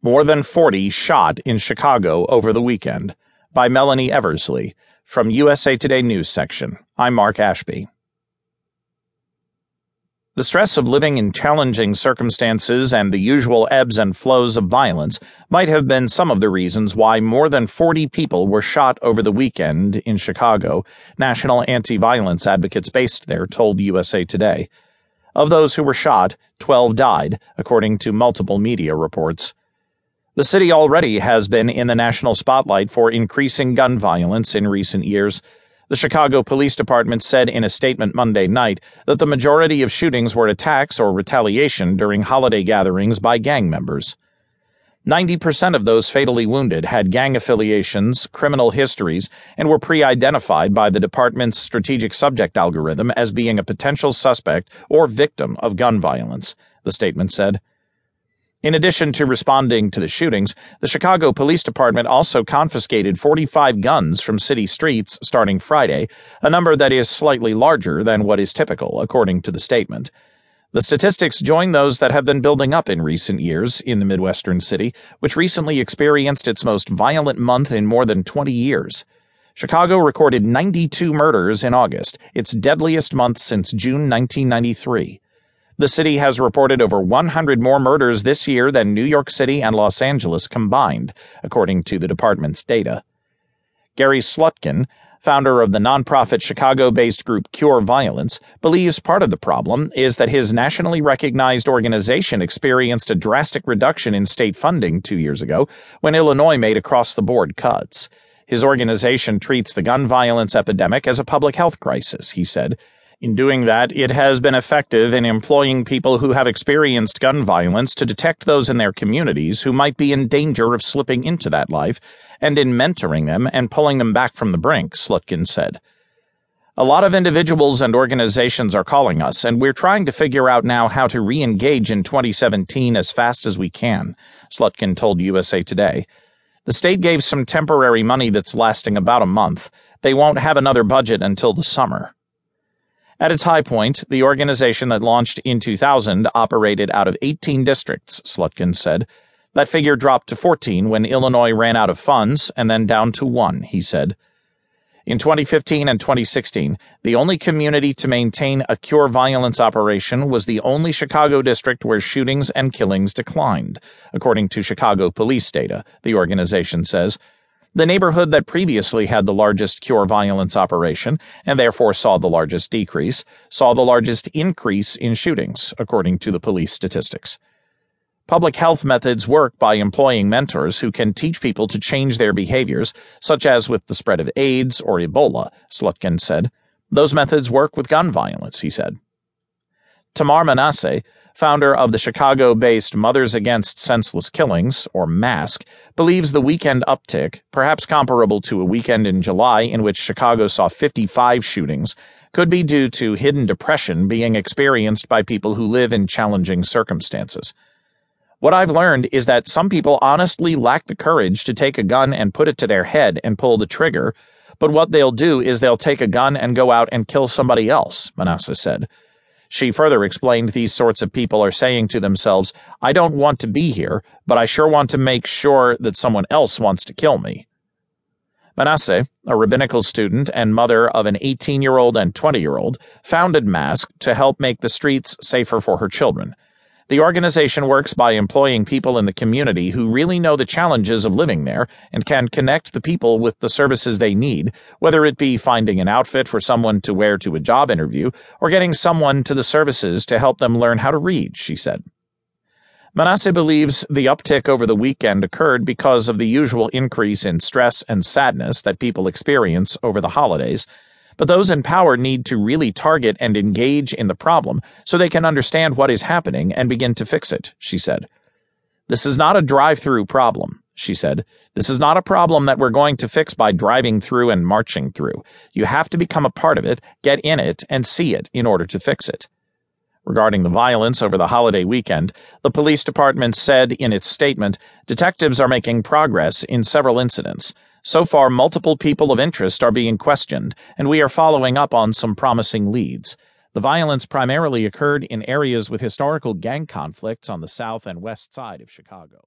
More than 40 shot in Chicago over the weekend by Melanie Eversley from USA Today News section. I'm Mark Ashby. The stress of living in challenging circumstances and the usual ebbs and flows of violence might have been some of the reasons why more than 40 people were shot over the weekend in Chicago, national anti violence advocates based there told USA Today. Of those who were shot, 12 died, according to multiple media reports. The city already has been in the national spotlight for increasing gun violence in recent years. The Chicago Police Department said in a statement Monday night that the majority of shootings were attacks or retaliation during holiday gatherings by gang members. 90% of those fatally wounded had gang affiliations, criminal histories, and were pre identified by the department's strategic subject algorithm as being a potential suspect or victim of gun violence, the statement said. In addition to responding to the shootings, the Chicago Police Department also confiscated 45 guns from city streets starting Friday, a number that is slightly larger than what is typical, according to the statement. The statistics join those that have been building up in recent years in the Midwestern city, which recently experienced its most violent month in more than 20 years. Chicago recorded 92 murders in August, its deadliest month since June 1993. The city has reported over 100 more murders this year than New York City and Los Angeles combined, according to the department's data. Gary Slutkin, founder of the nonprofit Chicago based group Cure Violence, believes part of the problem is that his nationally recognized organization experienced a drastic reduction in state funding two years ago when Illinois made across the board cuts. His organization treats the gun violence epidemic as a public health crisis, he said. In doing that, it has been effective in employing people who have experienced gun violence to detect those in their communities who might be in danger of slipping into that life, and in mentoring them and pulling them back from the brink, Slutkin said. A lot of individuals and organizations are calling us, and we're trying to figure out now how to re engage in 2017 as fast as we can, Slutkin told USA Today. The state gave some temporary money that's lasting about a month. They won't have another budget until the summer. At its high point, the organization that launched in 2000 operated out of 18 districts, Slutkin said. That figure dropped to 14 when Illinois ran out of funds, and then down to one, he said. In 2015 and 2016, the only community to maintain a cure violence operation was the only Chicago district where shootings and killings declined, according to Chicago police data, the organization says. The neighborhood that previously had the largest cure violence operation, and therefore saw the largest decrease, saw the largest increase in shootings, according to the police statistics. Public health methods work by employing mentors who can teach people to change their behaviors, such as with the spread of AIDS or Ebola, Slutkin said. Those methods work with gun violence, he said. Tamar Manasseh, founder of the Chicago based Mothers Against Senseless Killings, or MASK, believes the weekend uptick, perhaps comparable to a weekend in July in which Chicago saw 55 shootings, could be due to hidden depression being experienced by people who live in challenging circumstances. What I've learned is that some people honestly lack the courage to take a gun and put it to their head and pull the trigger, but what they'll do is they'll take a gun and go out and kill somebody else, Manasseh said. She further explained these sorts of people are saying to themselves, I don't want to be here, but I sure want to make sure that someone else wants to kill me. Manasseh, a rabbinical student and mother of an 18 year old and 20 year old, founded Mask to help make the streets safer for her children. The organization works by employing people in the community who really know the challenges of living there and can connect the people with the services they need, whether it be finding an outfit for someone to wear to a job interview or getting someone to the services to help them learn how to read, she said. Manasseh believes the uptick over the weekend occurred because of the usual increase in stress and sadness that people experience over the holidays but those in power need to really target and engage in the problem so they can understand what is happening and begin to fix it, she said. This is not a drive through problem, she said. This is not a problem that we're going to fix by driving through and marching through. You have to become a part of it, get in it, and see it in order to fix it. Regarding the violence over the holiday weekend, the police department said in its statement detectives are making progress in several incidents. So far, multiple people of interest are being questioned, and we are following up on some promising leads. The violence primarily occurred in areas with historical gang conflicts on the south and west side of Chicago.